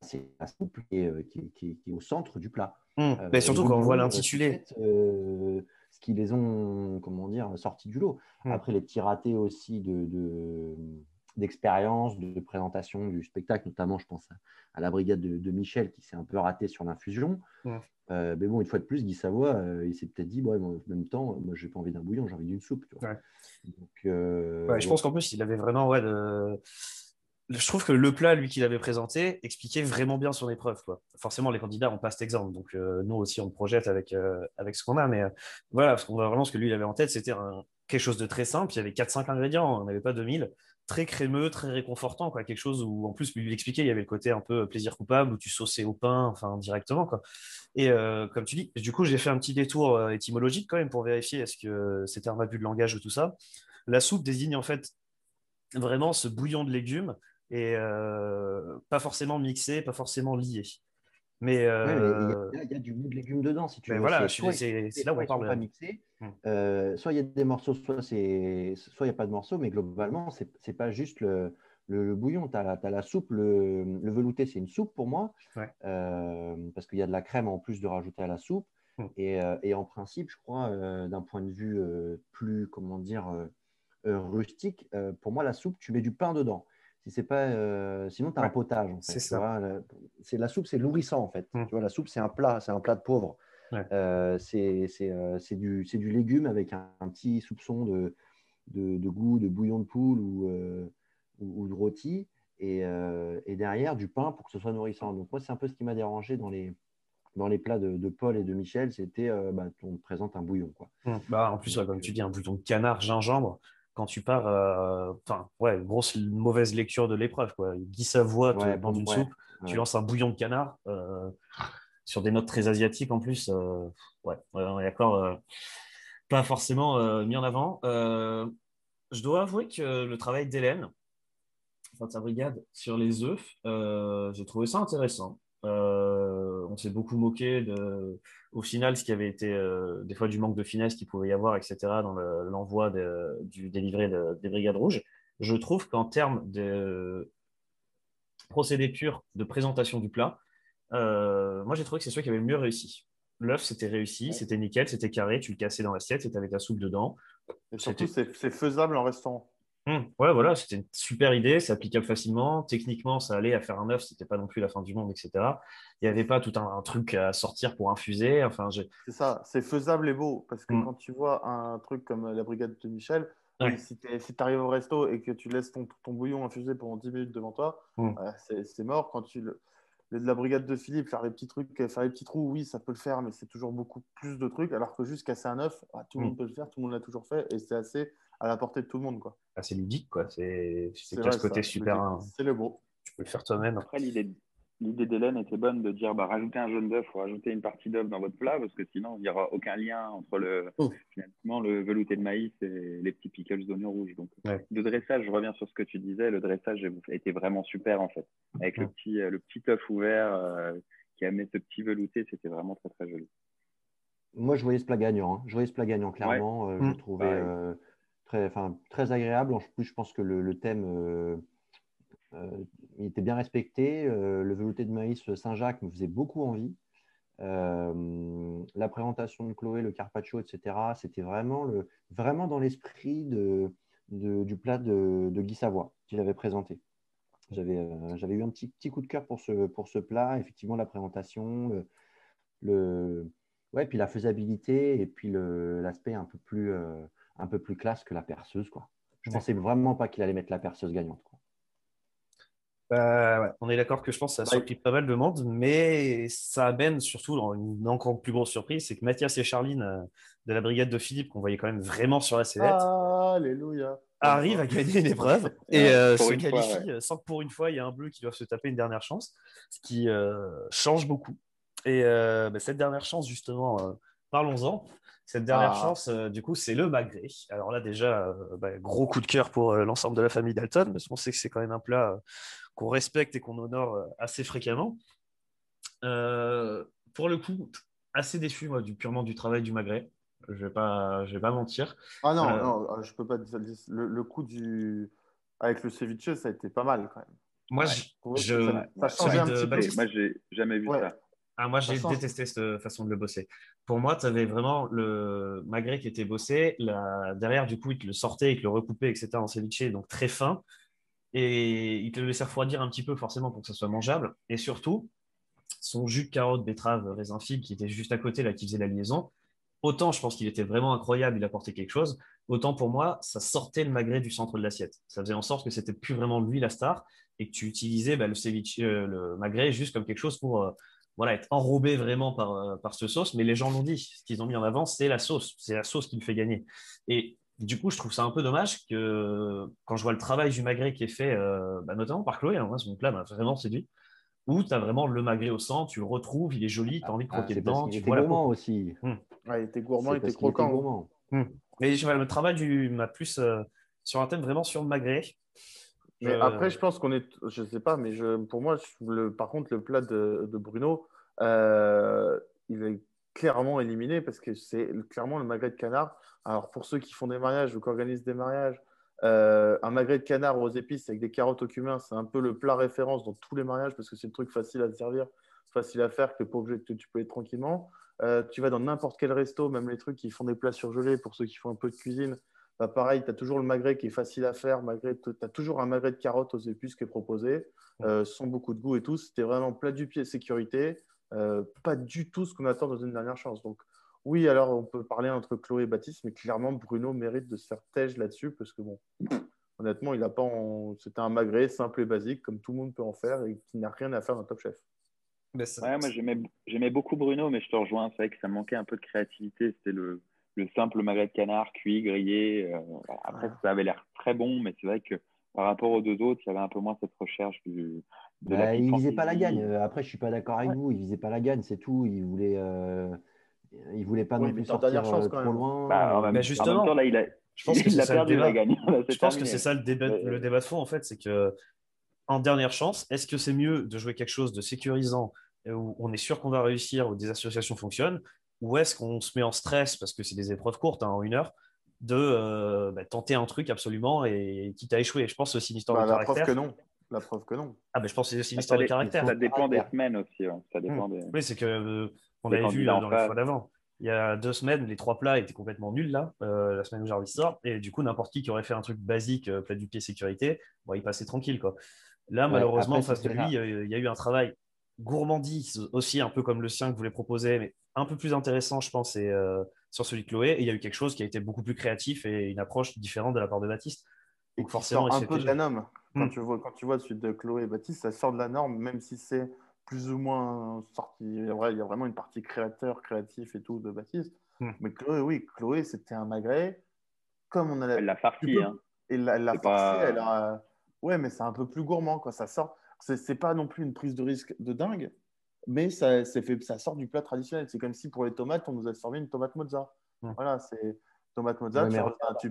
c'est la soupe euh, qui est, qui, est, au centre du plat. Mmh. Euh, mais surtout quand on voit l'intitulé. Euh, ce qui les ont, comment dire, sortis du lot. Mmh. Après les petits ratés aussi de, de d'expérience, de, présentation du spectacle, notamment je pense à, la brigade de, Michel qui s'est un peu raté sur l'infusion. Euh, mais bon, une fois de plus, Guy Savoie, euh, il s'est peut-être dit, bon, en même temps, moi, j'ai pas envie d'un bouillon, j'ai envie d'une soupe. Euh, je pense qu'en plus, il avait vraiment, ouais, je trouve que le plat, lui, qu'il avait présenté, expliquait vraiment bien son épreuve. Quoi. Forcément, les candidats n'ont pas cet exemple. Donc, nous aussi, on projette avec, avec ce qu'on a. Mais voilà, parce qu'on voit vraiment ce que lui, il avait en tête, c'était quelque chose de très simple. Il y avait 4-5 ingrédients, on n'avait pas 2000 très crémeux, très réconfortant, quoi. Quelque chose où, en plus, lui expliquer, il y avait le côté un peu plaisir coupable où tu sauçais au pain, enfin directement, quoi. Et euh, comme tu dis, du coup, j'ai fait un petit détour euh, étymologique quand même pour vérifier est-ce que c'était un abus de langage ou tout ça. La soupe désigne en fait vraiment ce bouillon de légumes et euh, pas forcément mixé, pas forcément lié. Mais il y, a du goût de légumes dedans, si tu veux. Voilà, c'est là où on parle. Pas mixé. Hum. soit il y a des morceaux, soit il n'y a pas de morceaux, mais globalement, ce n'est pas juste le, le, bouillon, tu as, la soupe, le, velouté, c'est une soupe pour moi, euh, parce qu'il y a de la crème en plus de rajouter à la soupe. Hmm. Euh, et, en principe, je crois, euh, d'un point de vue plus, comment dire, rustique, pour moi, la soupe, tu mets du pain dedans. Si c'est pas, sinon, tu as un potage. C'est ça. c'est la soupe, c'est nourrissant en fait. Hmm. Tu vois, la soupe, c'est un plat, c'est un plat de pauvre. c'est du, du, légume avec un, petit soupçon de, de, de, goût de bouillon de poule ou, ou, de rôti, euh, et, derrière du pain pour que ce soit nourrissant. Donc moi, c'est un peu ce qui m'a dérangé dans les, dans les plats de, Paul et de Michel, c'était euh, bah, on présente un bouillon. Quoi. Mmh. Bah, en plus, comme tu dis, un bouillon de canard, gingembre, quand tu pars, euh, enfin, ouais, grosse mauvaise lecture de l'épreuve. Quoi. Guy Savoie ouais, une soupe, tu lances un bouillon de canard sur des notes très asiatiques en plus. ouais, on est d'accord, pas forcément mis en avant. je dois avouer que le travail d'Hélène, enfin, sa brigade sur les œufs, euh, j'ai trouvé ça intéressant. Euh, on s'est beaucoup moqué de, au final, ce qui avait été euh, des fois du manque de finesse qu'il pouvait y avoir, etc., dans l'envoi du délivré des brigades rouges. Je trouve qu'en termes de procédé pur de présentation du plat, moi j'ai trouvé que c'est celui qui avait le mieux réussi. L'œuf, c'était réussi, c'était nickel, c'était carré, tu le cassais dans l'assiette et tu avais ta soupe dedans. Et surtout, c'est faisable en restant Mmh. Ouais, voilà, c'était une super idée, c'est applicable facilement. Techniquement, ça allait à faire un œuf, c'était pas non plus la fin du monde, etc. Il n'y avait pas tout un, truc à sortir pour infuser. Enfin, c'est ça, c'est faisable et beau. Parce que mmh. quand tu vois un truc comme la brigade de Michel, si tu arrives au resto et que tu laisses ton, bouillon infuser pendant 10 minutes devant toi, mmh. c'est mort. Quand tu le, de la brigade de Philippe, faire les petits trucs, faire les petits trous, oui, ça peut le faire, mais c'est toujours beaucoup plus de trucs. Alors que juste casser un œuf, bah, tout le monde peut le faire, tout le monde l'a toujours fait, et c'est assez à la portée de tout le monde. Quoi. Ah, c'est ludique, quoi. C'est ce côté super. Hein. C'est le beau. Tu peux le faire toi-même. Après, l'idée l'idée d'Hélène était bonne de dire bah, rajoutez un jaune d'œuf ou rajoutez une partie d'œuf dans votre plat parce que sinon il n'y aura aucun lien entre le, oh. finalement, le velouté de maïs et les petits pickles d'oignons rouges. Donc, le dressage, je reviens sur ce que tu disais, le dressage était vraiment super en fait. Avec le, petit, le petit œuf ouvert euh, qui amenait ce petit velouté, c'était vraiment très très joli. Moi, je voyais ce plat gagnant. Hein. Je voyais ce plat gagnant, clairement. Euh, je mmh. trouvais. Euh, très, très agréable. En plus, je pense que le, thème euh, euh, il était bien respecté. Euh, le velouté de maïs Saint-Jacques me faisait beaucoup envie. la présentation de Chloé, le carpaccio, etc., c'était vraiment, le, vraiment dans l'esprit de, du plat de, Guy Savoie qu'il avait présenté. J'avais eu un petit, petit coup de cœur pour ce, pour ce plat. Effectivement, la présentation, le, le ouais, puis la faisabilité et puis l'aspect un peu plus un peu plus classe que la perceuse. Quoi. Je ne pensais vraiment pas qu'il allait mettre la perceuse gagnante. Quoi. Bah, on est d'accord que je pense que ça a surpris pas mal de monde, mais ça amène surtout dans une encore plus grosse surprise, c'est que Mathias et Charline euh, de la brigade de Philippe, qu'on voyait quand même vraiment sur la sellette, Alléluia. arrivent à gagner une épreuve et euh, se qualifient euh, sans que pour une fois il y ait un bleu qui doit se taper une dernière chance, ce qui change beaucoup. Et bah, cette dernière chance, justement, parlons-en. Cette dernière ah. chance, euh, du coup, c'est le magret. Alors là, déjà, euh, bah, gros coup de cœur pour euh, l'ensemble de la famille Dalton, parce qu'on sait que c'est quand même un plat qu'on respecte et qu'on honore assez fréquemment. pour le coup, assez déçu, moi, du, purement du travail du magret. Je ne vais, pas, je vais pas mentir. Ah non, non je peux pas dire. Le, le, coup du... avec le ceviche, ça a été pas mal quand même. Moi, je, ça, change un petit peu. Moi, j'ai jamais vu ça. Ah, moi, j'ai détesté cette façon de le bosser. Pour moi, tu avais vraiment le magret qui était bossé. Derrière, du coup, il te le sortait, il te le recoupait, etc. en ceviche, donc très fin. Et il te le laissait refroidir un petit peu, forcément, pour que ça soit mangeable. Et surtout, son jus de carotte, betterave, raisin fibre qui était juste à côté, là, qui faisait la liaison. Autant, je pense qu'il était vraiment incroyable, il apportait quelque chose. Autant pour moi, ça sortait le magret du centre de l'assiette. Ça faisait en sorte que c'était plus vraiment lui la star et que tu utilisais bah, le ceviche, euh, magret juste comme quelque chose pour. Euh, voilà, être enrobé vraiment par, euh, par ce sauce, mais les gens l'ont dit. Ce qu'ils ont mis en avant, c'est la sauce. C'est la sauce qui le fait gagner. Et du coup, je trouve ça un peu dommage que quand je vois le travail du magret qui est fait, euh, bah, notamment par Chloé, hein, moi, ce plat m'a vraiment séduit, où tu as vraiment le magret au centre, tu le retrouves, il est joli, tu as envie de croquer ah, dedans. Il était gourmand aussi. Hum. il était gourmand, il était croquant. Hum. Mais le travail m'a plus euh, sur un thème vraiment sur le magret. Mais après, je pense qu'on est, je sais pas, mais je, pour moi, le, par contre, le plat de, Bruno, il est clairement éliminé parce que c'est clairement le magret de canard. Alors, pour ceux qui font des mariages ou qui organisent des mariages, un magret de canard aux épices avec des carottes au cumin, c'est un peu le plat référence dans tous les mariages parce que c'est le truc facile à servir, facile à faire, que, obligé, que tu peux être tranquillement. Euh, tu vas dans n'importe quel resto, même les trucs qui font des plats surgelés pour ceux qui font un peu de cuisine. Bah, pareil, tu as toujours le magret qui est facile à faire. Tu as toujours un magret de carottes aux épices qui est proposé, euh, sans beaucoup de goût et tout. C'était vraiment plat du pied sécurité. Euh, pas du tout ce qu'on attend dans une dernière chance. Donc, oui, alors on peut parler entre Chloé et Baptiste, mais clairement, Bruno mérite de se faire tège là-dessus parce que, bon, honnêtement, il a pas c'était un magret simple et basique, comme tout le monde peut en faire et qui n'a rien à faire dans Top Chef ouais, moi j'aimais beaucoup Bruno, mais je te rejoins. C'est vrai que ça manquait un peu de créativité. C'était le, le, simple magret de canard cuit, grillé. Euh, après, ça avait l'air très bon, mais c'est vrai que par rapport aux deux autres, il y avait un peu moins cette recherche du. Bah, il visait pas la gagne. Après, je suis pas d'accord avec vous. Il visait pas la gagne, c'est tout. Il voulait, euh... il voulait pas non plus sortir chance, euh, trop loin. Bah, mais justement, temps, là, il a, je pense que c'est ça le débat. je pense que c'est ça le débat, le débat de fond en fait, c'est que en dernière chance, est-ce que c'est mieux de jouer quelque chose de sécurisant où on est sûr qu'on va réussir, où des associations fonctionnent, ou est-ce qu'on se met en stress, parce que c'est des épreuves courtes, hein, en une heure, de euh, bah, tenter un truc absolument et quitte à échouer Je pense aussi une histoire bah, de la caractère. Preuve que non. La preuve que non. Ah, mais je pense que c'est aussi une histoire de caractère. Ça dépend des semaines aussi. Ça dépend hmm. Oui, c'est que euh, on avait vu dans la fois d'avant. Il y a deux semaines, les trois plats étaient complètement nuls là, euh, la semaine où Jarvis sort. Et du coup, n'importe qui qui aurait fait un truc basique, plat du pied sécurité, bon, il passait tranquille. Quoi. Là, malheureusement, face de lui, il y a eu un travail gourmandise aussi, un peu comme le sien que vous les proposez, mais un peu plus intéressant, je pense, et, euh, sur celui de Chloé. Et il y a eu quelque chose qui a été beaucoup plus créatif et une approche différente de la part de Baptiste. Donc forcément, un peu de la norme. Quand, hmm. tu vois, quand tu vois celui de Chloé et Baptiste, ça sort de la norme, même si c'est plus ou moins sorti. Il y a vraiment une partie créateur, créatif et tout de Baptiste. Hmm. Mais Chloé, oui, Chloé, c'était un magret. Comme on a Elle l'a farci. Hein. Et la, la farci, elle a... Ouais, mais c'est un peu plus gourmand, quoi. Ça sort c'est pas non plus une prise de risque de dingue, mais ça, fait, ça sort du plat traditionnel. C'est comme si pour les tomates, on nous a servi une tomate mozza. Voilà, c'est tomate mozza, tu,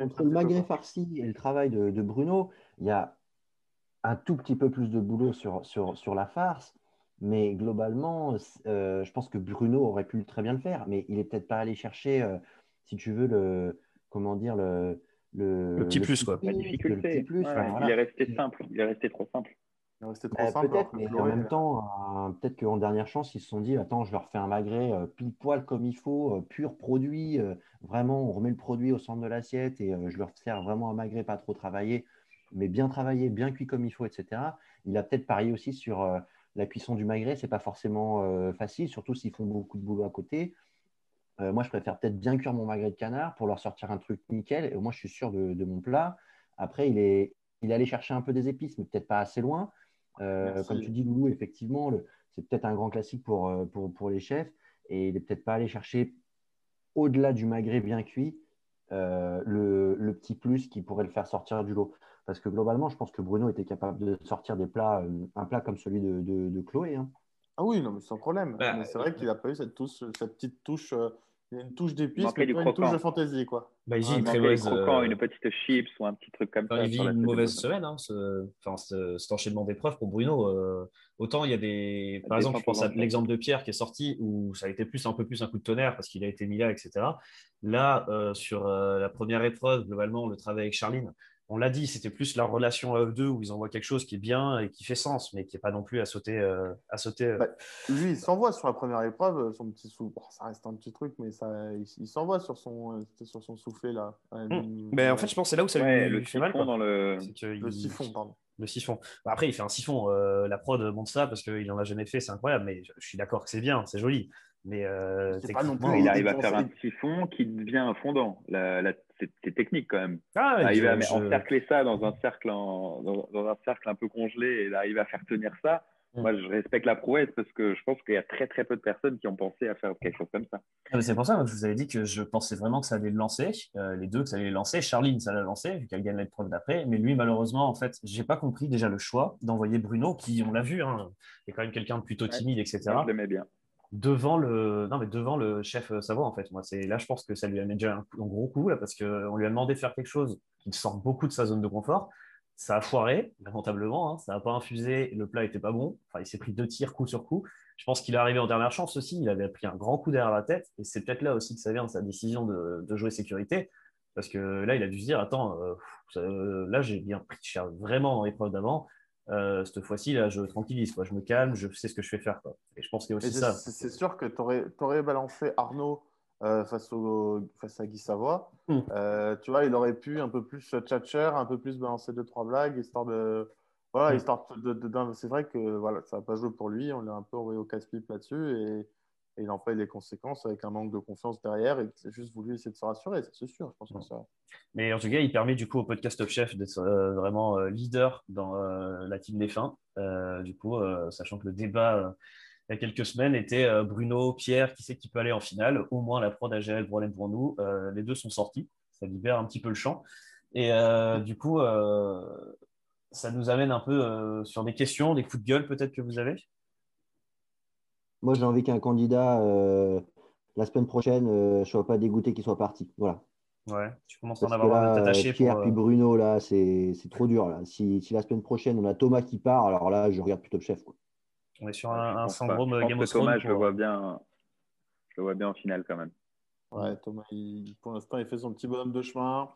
entre, le magret farci et le travail de, Bruno, il y a un tout petit peu plus de boulot sur, sur, sur la farce. Mais globalement, euh, je pense que Bruno aurait pu très bien le faire, mais il est peut-être pas allé chercher, euh, si tu veux, le, comment dire, le, le, petit plus, quoi. La difficulté. Plus, Il est resté simple. Il est resté trop simple. Est resté trop bah, simple. Peut-être, mais en même temps, euh, peut-être qu'en dernière chance, ils se sont dit Attends, je leur fais un magret euh, pile poil comme il faut, euh, pur produit. vraiment, on remet le produit au centre de l'assiette et je leur sers vraiment un magret pas trop travaillé, mais bien travaillé, bien cuit comme il faut, etc. Il a peut-être parié aussi sur la cuisson du magret. C'est pas forcément facile, surtout s'ils font beaucoup de boulot à côté. Moi, je préfère peut-être bien cuire mon magret de canard pour leur sortir un truc nickel. Et moi, je suis sûr de, mon plat. Après, il est, il allé chercher un peu des épices, mais peut-être pas assez loin. Euh, comme tu dis, Loulou, effectivement, c'est peut-être un grand classique pour, euh, pour, pour, les chefs. Et il n'est peut-être pas allé chercher, au-delà du magret bien cuit, le, le, petit plus qui pourrait le faire sortir du lot. Parce que globalement, je pense que Bruno était capable de sortir des plats, un plat comme celui de, de, Chloé. Hein. Ah oui, non, mais sans problème. Bah, mais c'est vrai qu'il n'a pas eu cette, touche, cette petite touche une touche d'épices, mais pas une touche de fantaisie, quoi. Bah, il vit une très mauvaise. Euh, une petite chips ou un petit truc comme ça. Il vit une mauvaise semaine, hein, ce... Enfin, cet enchaînement d'épreuves pour Bruno. Euh, autant il y a des. Par exemple, je pense à l'exemple de Pierre qui est sorti où ça a été plus un peu plus un coup de tonnerre parce qu'il a été mis là, etc. Là, euh, sur la première épreuve, globalement, le travail avec Charline, on l'a dit, c'était plus la relation à eux deux où ils envoient quelque chose qui est bien et qui fait sens, mais qui n'est pas non plus à sauter. Euh, à sauter euh. bah, lui, il s'envoie sur la première épreuve, euh, son petit sou... ça reste un petit truc, mais ça, il, s'envoie sur son, sur son soufflet là. Mmh. Mais en fait, je pense que c'est là où ça lui, le fait mal. Dans le... le siphon, pardon. Le siphon. Bah, après, il fait un siphon. la prod montre ça parce qu'il n'en a jamais fait, c'est incroyable, mais je suis d'accord que c'est bien, c'est joli. Mais pas non plus, il arrive à faire un siphon qui devient fondant. La, la c'est technique quand même. Ah, arriver à encercler ça dans un cercle, dans, un cercle un peu congelé et d'arriver à faire tenir ça. Mm. Moi, je respecte la prouesse parce que je pense qu'il y a très très peu de personnes qui ont pensé à faire quelque chose comme ça. Ah, c'est pour ça que je vous avais dit que je pensais vraiment que ça allait le lancer, euh, les deux que ça allait le lancer. Charline, ça l'a lancé vu qu'elle gagne l'épreuve d'après, mais lui, malheureusement, en fait, j'ai pas compris déjà le choix d'envoyer Bruno, qui on l'a vu, hein, est quand même quelqu'un de plutôt timide, etc. je l'aimais bien devant le non mais devant le chef Savoie en fait moi c'est là je pense que ça lui a mis déjà un, gros coup là parce qu'on lui a demandé de faire quelque chose qui sort beaucoup de sa zone de confort ça a foiré lamentablement hein, ça n'a pas infusé le plat était pas bon enfin il s'est pris deux tirs coup sur coup Je pense qu'il est arrivé en dernière chance aussi. Il avait pris un grand coup derrière la tête. Et c'est peut-être là aussi que ça vient de sa décision de, jouer sécurité. Parce que là, il a dû se dire Attends, euh, là, j'ai bien pris cher vraiment dans l'épreuve d'avant. Euh, cette fois-ci, là, je tranquillise, quoi. je me calme, je sais ce que je vais faire. Quoi. Et je pense qu'il y a aussi ça. C'est sûr que tu aurais, aurais, balancé Arnaud euh, face, au, face à Guy Savoie. Hmm. tu vois, il aurait pu un peu plus tchatcher, un peu plus balancer deux, trois blagues, histoire de. Voilà, hmm. histoire de. c'est vrai que voilà, ça n'a pas joué pour lui, on l'a un peu envoyé au casse-pipe là-dessus. Et et il en paye les conséquences avec un manque de confiance derrière et c'est juste voulu essayer de se rassurer, c'est sûr, je pense que ça. Mais en tout cas, il permet du coup au podcast Top Chef d'être euh, vraiment euh, leader dans euh, la team des fins. du coup, sachant que le débat il y a quelques semaines était Bruno, Pierre, qui sait qui peut aller en finale? Au moins, la prod a géré le problème pour nous. les deux sont sortis, ça libère un petit peu le champ. Et du coup, ça nous amène un peu sur des questions, des coups de gueule peut-être que vous avez? Moi, j'ai envie qu'un candidat, euh, la semaine prochaine, euh, je ne sois pas dégoûté qu'il soit parti. Voilà. Ouais, tu commences à en avoir un Pierre puis euh, Bruno, là, c'est trop dur. Là. Si, la semaine prochaine, on a Thomas qui part, alors là, je regarde plutôt le chef. Quoi. On est sur un, syndrome Game of Thomas, je le vois bien. Je le vois bien en finale quand même. Ouais, Thomas, pour l'instant, il fait son petit bonhomme de chemin.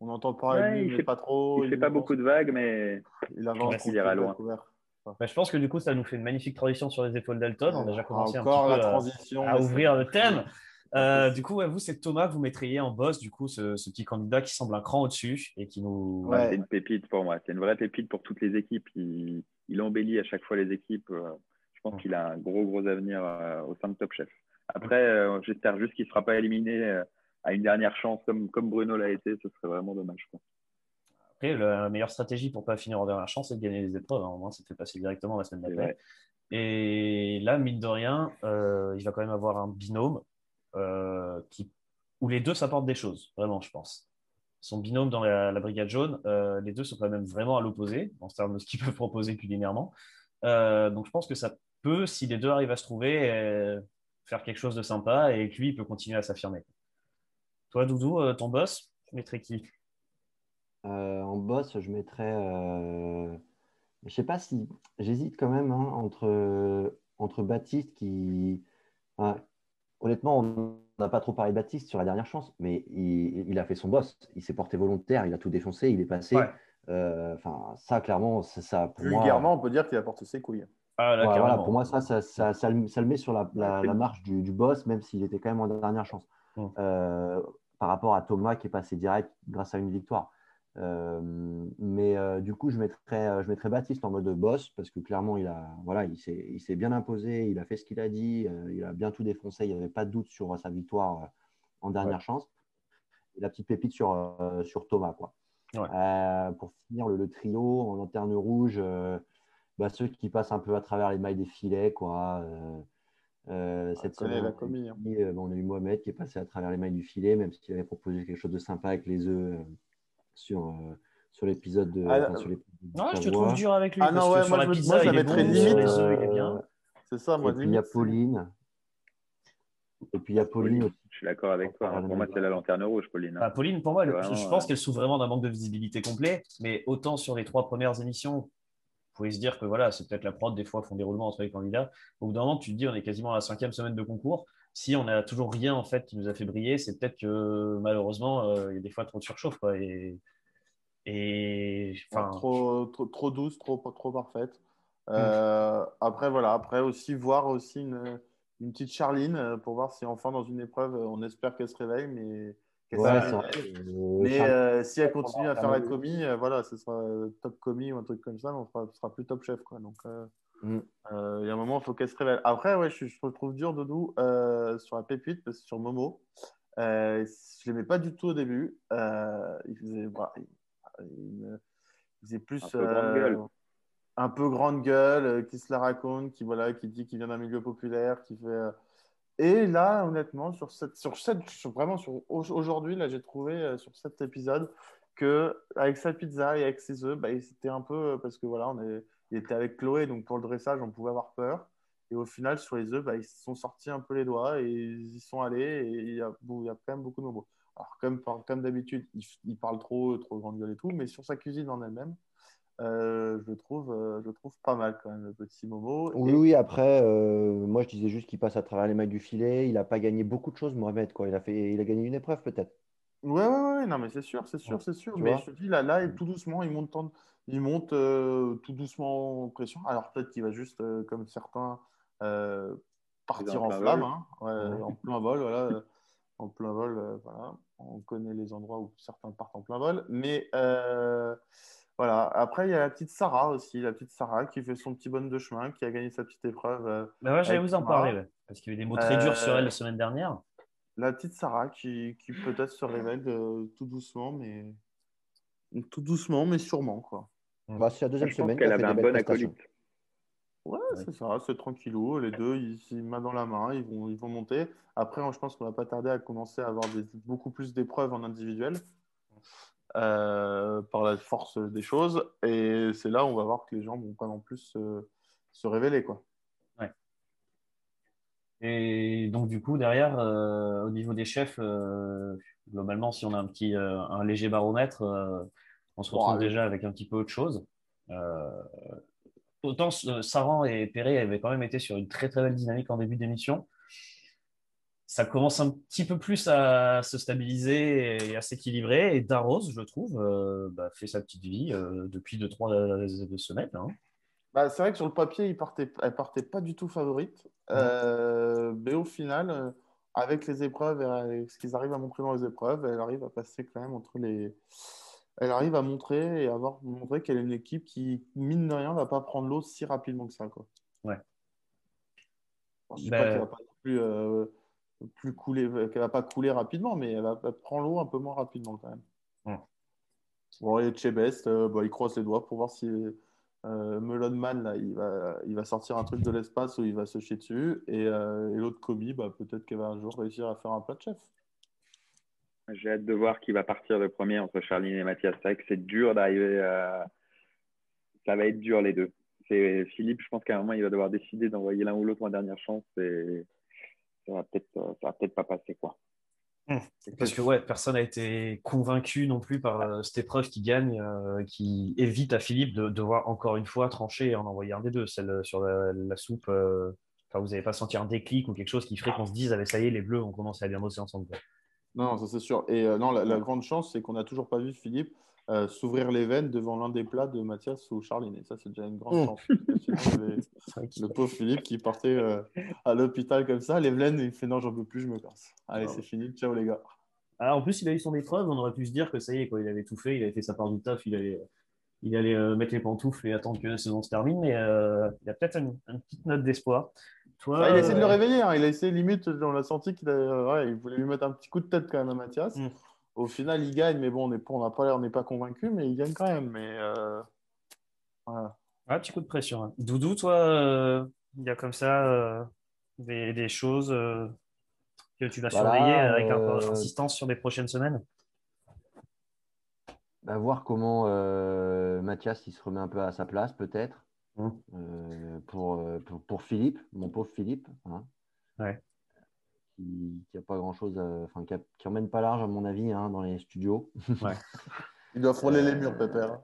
On entend parler de lui, il fait pas trop. Il, fait pas beaucoup de vagues, mais il avance. Il ira loin. Bah, je pense que du coup, ça nous fait une magnifique transition sur les épaules d'Alton. On a déjà commencé Encore un la transition, à, ouvrir le thème. Euh, du coup, vous, c'est Thomas que vous mettriez en boss, du coup, ce, petit candidat qui semble un cran au-dessus et qui nous. c'est une pépite pour moi. C'est une vraie pépite pour toutes les équipes. Il, embellit à chaque fois les équipes. Euh, je pense qu'il a un gros, gros avenir euh, au sein de Top Chef. Après, j'espère juste qu'il ne sera pas éliminé à une dernière chance comme, comme Bruno l'a été. Ce serait vraiment dommage. Quoi la meilleure stratégie pour ne pas finir en dernière chance, c'est de gagner les épreuves. Hein. Au moins, ça fait passer directement la semaine d'après. Et là, mine de rien, euh, il va quand même avoir un binôme euh, qui, où les deux s'apportent des choses, vraiment, je pense. Son binôme dans la, brigade jaune, euh, les deux sont quand même vraiment à l'opposé en termes de ce qu'ils peuvent proposer culinairement. donc, je pense que ça peut, si les deux arrivent à se trouver, faire quelque chose de sympa et que lui, il peut continuer à s'affirmer. Toi, Doudou, ton boss, tu mettrais qui? Euh, en boss, je mettrais. Euh... Je sais pas si. J'hésite quand même hein, entre, entre Baptiste qui. honnêtement, on n'a pas trop parlé de Baptiste sur la dernière chance, mais il, a fait son boss. Il s'est porté volontaire, il a tout défoncé, il est passé. Euh, enfin, ça, clairement, ça, pour Vulgairement, on peut dire qu'il a porté ses couilles. Ah, voilà, pour moi, ça, ça, ça, ça, le, met sur la, la, marche du, du, boss, même s'il était quand même en dernière chance. Hum. Euh, par rapport à Thomas qui est passé direct grâce à une victoire. Euh, mais euh, du coup, je mettrais, euh, je mettrais Baptiste en mode boss parce que clairement, il, a, voilà, il s'est bien imposé, il a fait ce qu'il a dit, il a bien tout défoncé, il n'y avait pas de doute sur sa victoire en dernière chance. Et la petite pépite sur, sur Thomas. Quoi. pour finir le, trio en lanterne rouge, bah, ceux qui passent un peu à travers les mailles des filets. Quoi. cette semaine, hein. on a eu Mohamed qui est passé à travers les mailles du filet, même s'il avait proposé quelque chose de sympa avec les œufs sur, euh, sur l'épisode de. Ah, non, je te trouve dur avec lui. Ah non, ouais, moi, je, pizza, moi, je la mettrais limite. Euh, c'est ça, moi, Et puis il y a Pauline. Et puis il y a Pauline aussi. Je suis d'accord avec toi. Pour moi, c'est la lanterne rouge, Pauline. Bah, Pauline, pour moi, je pense qu'elle souffre vraiment d'un manque de visibilité complet. Mais autant sur les trois premières émissions, vous pouvez se dire que voilà, c'est peut-être la prod, des fois, font des roulements entre les candidats. Au bout d'un moment, tu te dis, on est quasiment à la cinquième semaine de concours. Si on n'a toujours rien en fait qui nous a fait briller, c'est peut-être que malheureusement, euh, il y a des fois trop de surchauffe. Quoi, et et enfin, trop, trop, trop, douce, trop, trop parfaite. Mm. Euh, après, voilà, après aussi voir aussi une, une, petite Charline euh, pour voir si enfin dans une épreuve, on espère qu'elle se réveille, mais mais euh, si elle continue à faire la commis, voilà, ce sera top commis ou un truc comme ça, mais on sera, sera plus top chef. Quoi. Donc, mm. il y a un moment, il faut qu'elle se révèle. Après, ouais, je, je trouve dur, Doudou, sur la pépite, parce que sur Momo, je ne l'aimais pas du tout au début. il faisait, bah, il, faisait plus un peu grande gueule, euh, un peu grande gueule euh, qui se la raconte, qui, voilà, qui dit qu'il vient d'un milieu populaire, qui fait. Euh, et là, honnêtement, sur cette, sur cette, vraiment sur aujourd'hui, là, j'ai trouvé sur cet épisode que avec sa pizza et avec ses œufs, bah, c'était un peu parce que voilà, on est, il était avec Chloé, donc pour le dressage, on pouvait avoir peur. Et au final, sur les œufs, bah, ils se sont sortis un peu les doigts et ils y sont allés. Et il y a, il y a quand même beaucoup de mots. Alors, comme, comme d'habitude, il, parle trop, trop grande gueule et tout, mais sur sa cuisine en elle-même, je, trouve, je trouve pas mal quand même, le petit Momo. Oui, oui, après, moi je disais juste qu'il passe à travers les mailles du filet. Il n'a pas gagné beaucoup de choses, Mohamed. Quoi. Il, a fait, il a gagné une épreuve peut-être. Ouais, ouais, ouais, non, mais c'est sûr, c'est sûr, c'est sûr. mais je te dis, là, là, tout doucement, il monte, il monte tout doucement en pression. Alors peut-être qu'il va juste, comme certains, partir en, flamme, hein. en plein vol, voilà. en plein vol, voilà. On connaît les endroits où certains partent en plein vol. Mais euh, voilà. Après, il y a la petite Sarah aussi, la petite Sarah qui fait son petit bonne de chemin, qui a gagné sa petite épreuve. Euh, bah j'allais vous en parler, parce qu'il y a eu des mots très durs sur elle la semaine dernière. La petite Sarah qui, qui peut-être se révèle tout doucement, mais tout doucement, mais sûrement quoi. Bah, c'est la deuxième semaine qu'elle avait un bon acolyte. Ouais, c'est ça, c'est tranquillou. Les deux, ils, main dans la main, ils vont, ils vont monter. Après, je pense qu'on va pas tarder à commencer à avoir beaucoup plus d'épreuves en individuel euh, par la force des choses. Et c'est là où on va voir que les gens vont pas non plus se, révéler. Quoi. Et donc, du coup, derrière, euh, au niveau des chefs, euh, globalement, si on a un petit un léger baromètre, on se retrouve déjà avec un petit peu autre chose autant euh, Saran et Perret avaient quand même été sur une très très belle dynamique en début d'émission. Ça commence un petit peu plus à se stabiliser et à s'équilibrer. Et Darros, je trouve, euh, bah, fait sa petite vie euh, depuis 2-3 semaines. Hein. Bah, c'est vrai que sur le papier, il partait, elle partait pas du tout favorite. mais au final, avec les épreuves et avec ce qu'ils arrivent à montrer dans les épreuves, elle arrive à passer quand même entre les, elle arrive à montrer et avoir montré qu'elle est une équipe qui, mine de rien, ne va pas prendre l'eau si rapidement que ça. Quoi. Ouais. je ne dis pas ben qu'elle va pas plus, euh, plus couler, qu'elle va pas couler rapidement, mais elle va prendre l'eau un peu moins rapidement quand même. Ouais. Bon, et Chebest, euh, bah, il croise les doigts pour voir si euh, Melonman, là, il va, il va sortir un truc de l'espace où il va se chier dessus. Et, euh, et l'autre Kobe, bah, peut-être qu'elle va un jour réussir à faire un plat de chef. J'ai hâte de voir qui va partir le premier entre Charline et Mathias. C'est c'est dur d'arriver à. Ça va être dur les deux. C'est Philippe, je pense qu'à un moment, il va devoir décider d'envoyer l'un ou l'autre en dernière chance et ça va peut-être va peut-être pas passer quoi. Mmh. Parce que ouais, personne n'a été convaincu non plus par euh, cette épreuve qui gagne, euh, qui évite à Philippe de devoir encore une fois trancher et en envoyer un des deux, celle sur la, soupe. Euh, enfin, vous n'avez pas senti un déclic ou quelque chose qui ferait qu'on se dise, ah, ça y est, les bleus ont commencé à bien bosser ensemble. Non, ça c'est sûr. Et euh, non, la, grande chance, c'est qu'on n'a toujours pas vu Philippe euh, s'ouvrir les veines devant l'un des plats de Mathias ou Charline. Et ça, c'est déjà une grande mmh. chance. le pauvre Philippe qui partait euh, à l'hôpital comme ça, les veines, il fait non, j'en peux plus, je me casse. Allez, c'est fini, ciao les gars. Alors, en plus, il a eu son épreuve, on aurait pu se dire que ça y est, quoi, il avait tout fait, il avait fait sa part du taf, il allait, il allait mettre les pantoufles et attendre que la saison se termine, mais il a peut-être une, une, petite note d'espoir. Ah, il a essayé de le réveiller. Hein. Il a essayé, limite, on l'a senti qu'il il voulait lui mettre un petit coup de tête quand même à Mathias. Mm. Au final, il gagne, mais bon, on n'est pas, on pas convaincu, mais il gagne quand même. Mais euh... voilà. petit coup de pression. Hein. Doudou, toi, euh, il y a comme ça euh, des, choses euh, que tu vas surveiller avec insistance sur les prochaines semaines? Bah, Voir comment Mathias il se remet un peu à sa place, peut-être. Mmh. Euh, pour, pour, pour, Philippe, mon pauvre Philippe, hein, qui n'a pas grand-chose, enfin qui, qui, emmène pas large à mon avis hein, dans les studios. Ouais. Il doit frôler les murs, Pépère.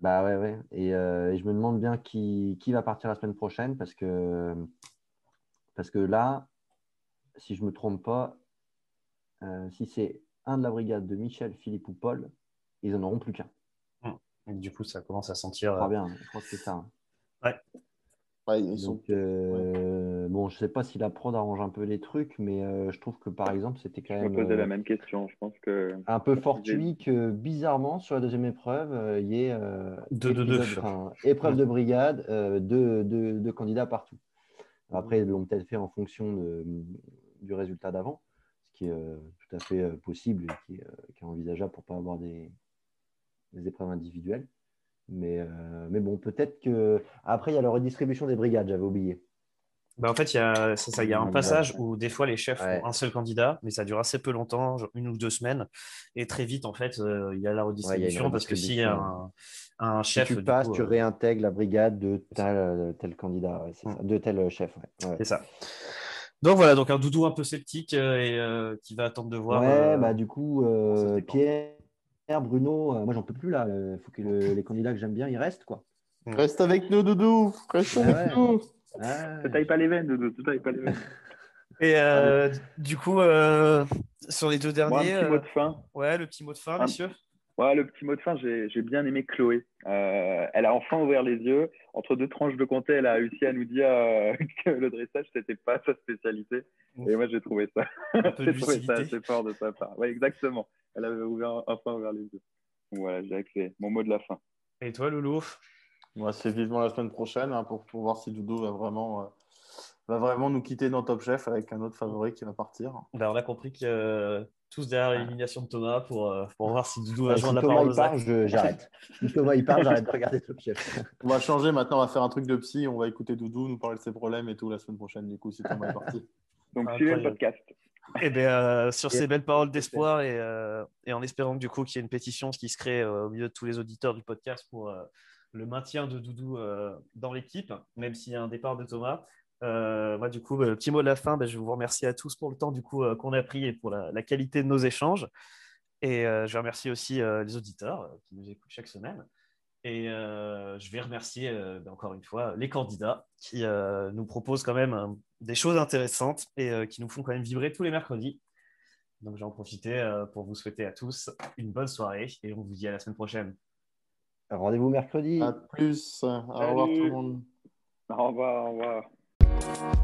Bah ouais, ouais. Et, euh, et, je me demande bien qui, qui, va partir la semaine prochaine parce que, parce que là, si je ne me trompe pas, euh, si c'est un de la brigade de Michel, Philippe ou Paul, ils n'en auront plus qu'un. Mmh. Du coup, ça commence à sentir. Très bien, je crois que c'est ça. Hein. Ouais. Donc, euh, bon, je sais pas si la prod arrange un peu les trucs, mais euh, je trouve que par exemple, c'était quand même. Je me posais la euh, même question. Je pense que. Un peu fortuit que bizarrement, sur la deuxième épreuve, il y ait. deux, deux, deux. épreuve de brigade, deux, deux, candidats partout. Après, ils l'ont peut-être fait en fonction de, du résultat d'avant, ce qui est tout à fait possible et qui, qui, est envisageable pour ne pas avoir des, des épreuves individuelles. Mais, euh, mais bon, peut-être que. Après, il y a la redistribution des brigades, j'avais oublié. Bah en fait, il y a, ça, il y a un passage où des fois les chefs ont un seul candidat, mais ça dure assez peu longtemps, une ou deux semaines, et très vite en fait, euh, il y a la redistribution parce que s'il y a un, un chef, si tu passes, tu euh, réintègres la brigade de tel, tel candidat, mm. de tel chef. C'est ça. Donc voilà, donc un doudou un peu sceptique et qui va attendre de voir. Ouais, bah du coup, Pierre Bruno, moi j'en peux plus là. Il faut que les candidats que j'aime bien, ils restent quoi. Reste avec nous, Doudou. Reste avec nous. Ne taille pas les veines, Doudou. Ne taille pas les veines. Et euh, du coup, euh, sur les deux derniers. un petit mot de fin. Ouais, le petit mot de fin, messieurs. Ouais, le petit mot de fin, j'ai bien aimé Chloé. Euh, elle a enfin ouvert les yeux. Entre deux tranches de comté, elle a réussi à nous dire que le dressage, c'était pas sa spécialité. Et moi, j'ai trouvé ça. j'ai trouvé ça assez fort de sa part. Ouais, exactement. Elle avait ouvert, enfin ouvert les yeux. Voilà, j'ai c'est mon mot de la fin. Et toi, Loulou? Moi, c'est vivement la semaine prochaine hein, pour, pour, voir si Doudou va vraiment va vraiment nous quitter dans Top Chef avec un autre favori qui va partir. Ben, on a compris que euh, tous derrière l'élimination de Thomas pour, euh, pour voir si Doudou va joindre la parole. Thomas il part, j'arrête. si Thomas il part, j'arrête de regarder Top Chef. on va changer maintenant, on va faire un truc de psy, on va écouter Doudou nous parler de ses problèmes et tout la semaine prochaine, du coup, si Thomas est parti. Donc, suivez le podcast. Et eh bien, euh, sur ces belles paroles d'espoir et, et, en espérant du coup qu'il y ait une pétition qui se crée au milieu de tous les auditeurs du podcast pour le maintien de Doudou dans l'équipe, même s'il y a un départ de Thomas. Euh, moi, du coup, euh, petit mot de la fin, ben, je vous remercie à tous pour le temps du coup euh, qu'on a pris et pour la, qualité de nos échanges. Et je remercie aussi les auditeurs qui nous écoutent chaque semaine. Et je vais remercier ben, encore une fois les candidats qui nous proposent quand même des choses intéressantes et qui nous font quand même vibrer tous les mercredis. Donc, j'en profiter pour vous souhaiter à tous une bonne soirée et on vous dit à la semaine prochaine. Rendez-vous mercredi. À plus. Au revoir tout le monde. Au revoir. Au revoir. Thank